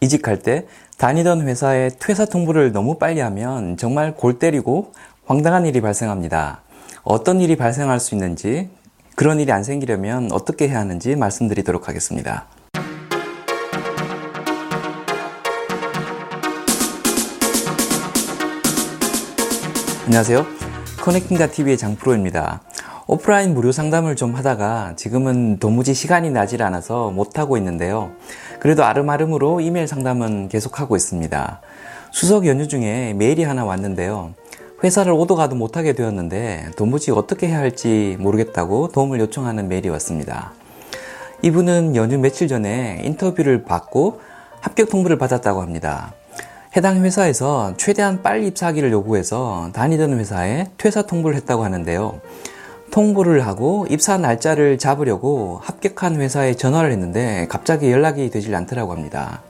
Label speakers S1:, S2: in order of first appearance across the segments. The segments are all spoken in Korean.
S1: 이직할 때 다니던 회사에 퇴사 통보를 너무 빨리 하면 정말 골 때리고 황당한 일이 발생합니다. 어떤 일이 발생할 수 있는지, 그런 일이 안 생기려면 어떻게 해야 하는지 말씀드리도록 하겠습니다. 안녕하세요. 커넥팅다 TV의 장프로입니다. 오프라인 무료 상담을 좀 하다가 지금은 도무지 시간이 나질 않아서 못하고 있는데요. 그래도 아름아름으로 이메일 상담은 계속하고 있습니다. 수석 연휴 중에 메일이 하나 왔는데요. 회사를 오도 가도 못하게 되었는데 도무지 어떻게 해야 할지 모르겠다고 도움을 요청하는 메일이 왔습니다. 이분은 연휴 며칠 전에 인터뷰를 받고 합격 통보를 받았다고 합니다. 해당 회사에서 최대한 빨리 입사하기를 요구해서 다니던 회사에 퇴사 통보를 했다고 하는데요. 통보를 하고 입사 날짜를 잡으려고 합격한 회사에 전화를 했는데 갑자기 연락이 되질 않더라고 합니다.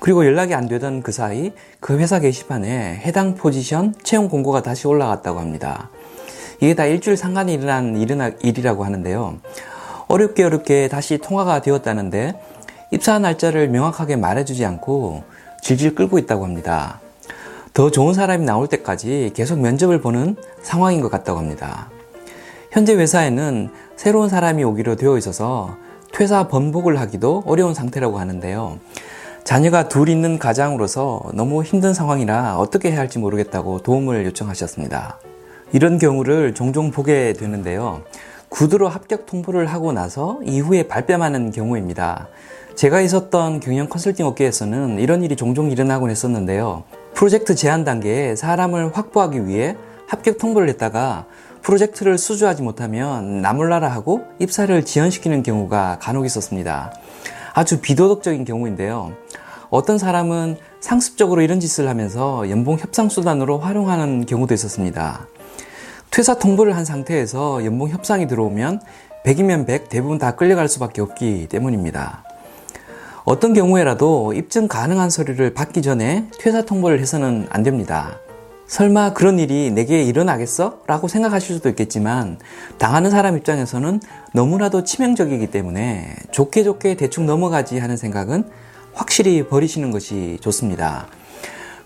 S1: 그리고 연락이 안 되던 그 사이 그 회사 게시판에 해당 포지션 채용 공고가 다시 올라갔다고 합니다. 이게 다 일주일 상간에 일어난 일이라고 하는데요. 어렵게 어렵게 다시 통화가 되었다는데 입사 날짜를 명확하게 말해주지 않고 질질 끌고 있다고 합니다. 더 좋은 사람이 나올 때까지 계속 면접을 보는 상황인 것 같다고 합니다. 현재 회사에는 새로운 사람이 오기로 되어 있어서 퇴사 번복을 하기도 어려운 상태라고 하는데요. 자녀가 둘 있는 가장으로서 너무 힘든 상황이라 어떻게 해야 할지 모르겠다고 도움을 요청하셨습니다. 이런 경우를 종종 보게 되는데요. 구두로 합격 통보를 하고 나서 이후에 발뺌하는 경우입니다. 제가 있었던 경영 컨설팅 업계에서는 이런 일이 종종 일어나곤 했었는데요. 프로젝트 제한 단계에 사람을 확보하기 위해 합격 통보를 했다가 프로젝트를 수주하지 못하면 나몰라라 하고 입사를 지연시키는 경우가 간혹 있었습니다. 아주 비도덕적인 경우인데요. 어떤 사람은 상습적으로 이런 짓을 하면서 연봉 협상 수단으로 활용하는 경우도 있었습니다. 퇴사 통보를 한 상태에서 연봉 협상이 들어오면 100이면 100 대부분 다 끌려갈 수밖에 없기 때문입니다. 어떤 경우에라도 입증 가능한 서류를 받기 전에 퇴사 통보를 해서는 안 됩니다. 설마 그런 일이 내게 일어나겠어? 라고 생각하실 수도 있겠지만 당하는 사람 입장에서는 너무나도 치명적이기 때문에 좋게 좋게 대충 넘어가지 하는 생각은 확실히 버리시는 것이 좋습니다.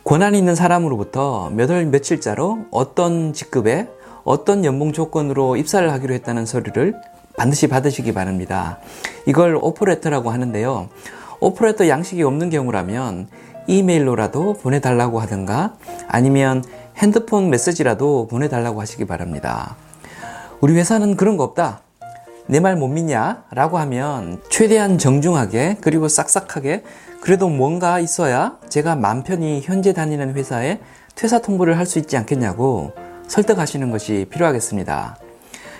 S1: 권한 있는 사람으로부터 몇 월 며칠자로 어떤 직급에 어떤 연봉 조건으로 입사를 하기로 했다는 서류를 반드시 받으시기 바랍니다. 이걸 오퍼레터라고 하는데요. 오퍼레터 양식이 없는 경우라면 이메일로라도 보내달라고 하든가 아니면 핸드폰 메시지라도 보내달라고 하시기 바랍니다. 우리 회사는 그런 거 없다. 내 말 못 믿냐? 라고 하면 최대한 정중하게 그리고 싹싹하게 그래도 뭔가 있어야 제가 맘 편히 현재 다니는 회사에 퇴사 통보를 할 수 있지 않겠냐고 설득하시는 것이 필요하겠습니다.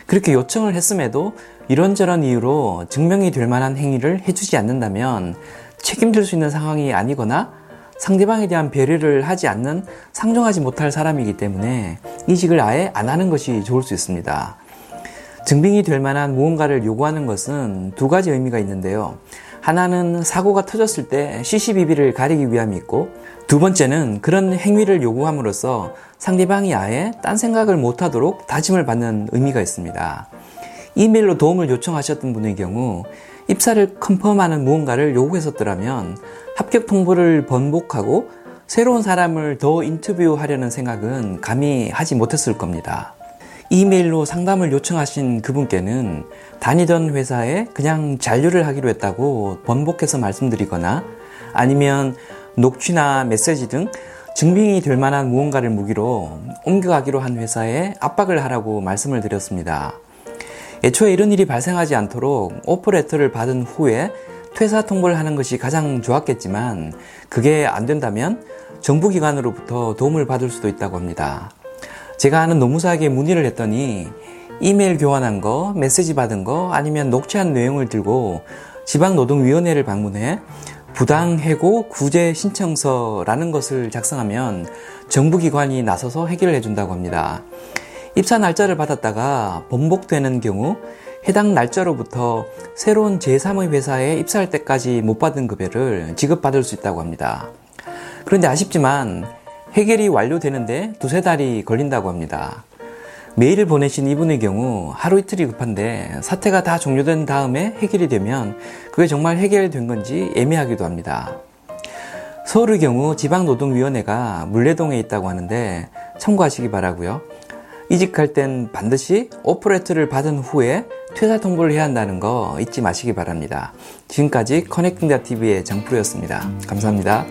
S1: 그렇게 요청을 했음에도 이런저런 이유로 증명이 될 만한 행위를 해주지 않는다면 책임질 수 있는 상황이 아니거나 상대방에 대한 배려를 하지 않는 상종하지 못할 사람이기 때문에 이직을 아예 안 하는 것이 좋을 수 있습니다. 증빙이 될 만한 무언가를 요구하는 것은 두 가지 의미가 있는데요. 하나는 사고가 터졌을 때 CCBB를 가리기 위함이 있고 두 번째는 그런 행위를 요구함으로써 상대방이 아예 딴 생각을 못하도록 다짐을 받는 의미가 있습니다. 이메일로 도움을 요청하셨던 분의 경우 입사를 컨펌하는 무언가를 요구했었더라면 합격 통보를 번복하고 새로운 사람을 더 인터뷰하려는 생각은 감히 하지 못했을 겁니다. 이메일로 상담을 요청하신 그분께는 다니던 회사에 그냥 잔류를 하기로 했다고 번복해서 말씀드리거나 아니면 녹취나 메시지 등 증빙이 될 만한 무언가를 무기로 옮겨가기로 한 회사에 압박을 하라고 말씀을 드렸습니다. 애초에 이런 일이 발생하지 않도록 오퍼레터를 받은 후에 퇴사 통보를 하는 것이 가장 좋았겠지만 그게 안 된다면 정부기관으로부터 도움을 받을 수도 있다고 합니다. 제가 아는 노무사에게 문의를 했더니 이메일 교환한 거, 메시지 받은 거, 아니면 녹취한 내용을 들고 지방노동위원회를 방문해 부당해고 구제 신청서라는 것을 작성하면 정부기관이 나서서 해결을 해준다고 합니다. 입사 날짜를 받았다가 번복되는 경우 해당 날짜로부터 새로운 제3의 회사에 입사할 때까지 못 받은 급여를 지급받을 수 있다고 합니다. 그런데 아쉽지만 해결이 완료되는데 두세 달이 걸린다고 합니다. 메일을 보내신 이분의 경우 하루 이틀이 급한데 사태가 다 종료된 다음에 해결이 되면 그게 정말 해결된 건지 애매하기도 합니다. 서울의 경우 지방노동위원회가 물레동에 있다고 하는데 참고하시기 바라고요. 이직할 땐 반드시 오퍼레이트를 받은 후에 퇴사 통보를 해야 한다는 거 잊지 마시기 바랍니다. 지금까지 커넥팅다 TV의 장프로였습니다. 감사합니다.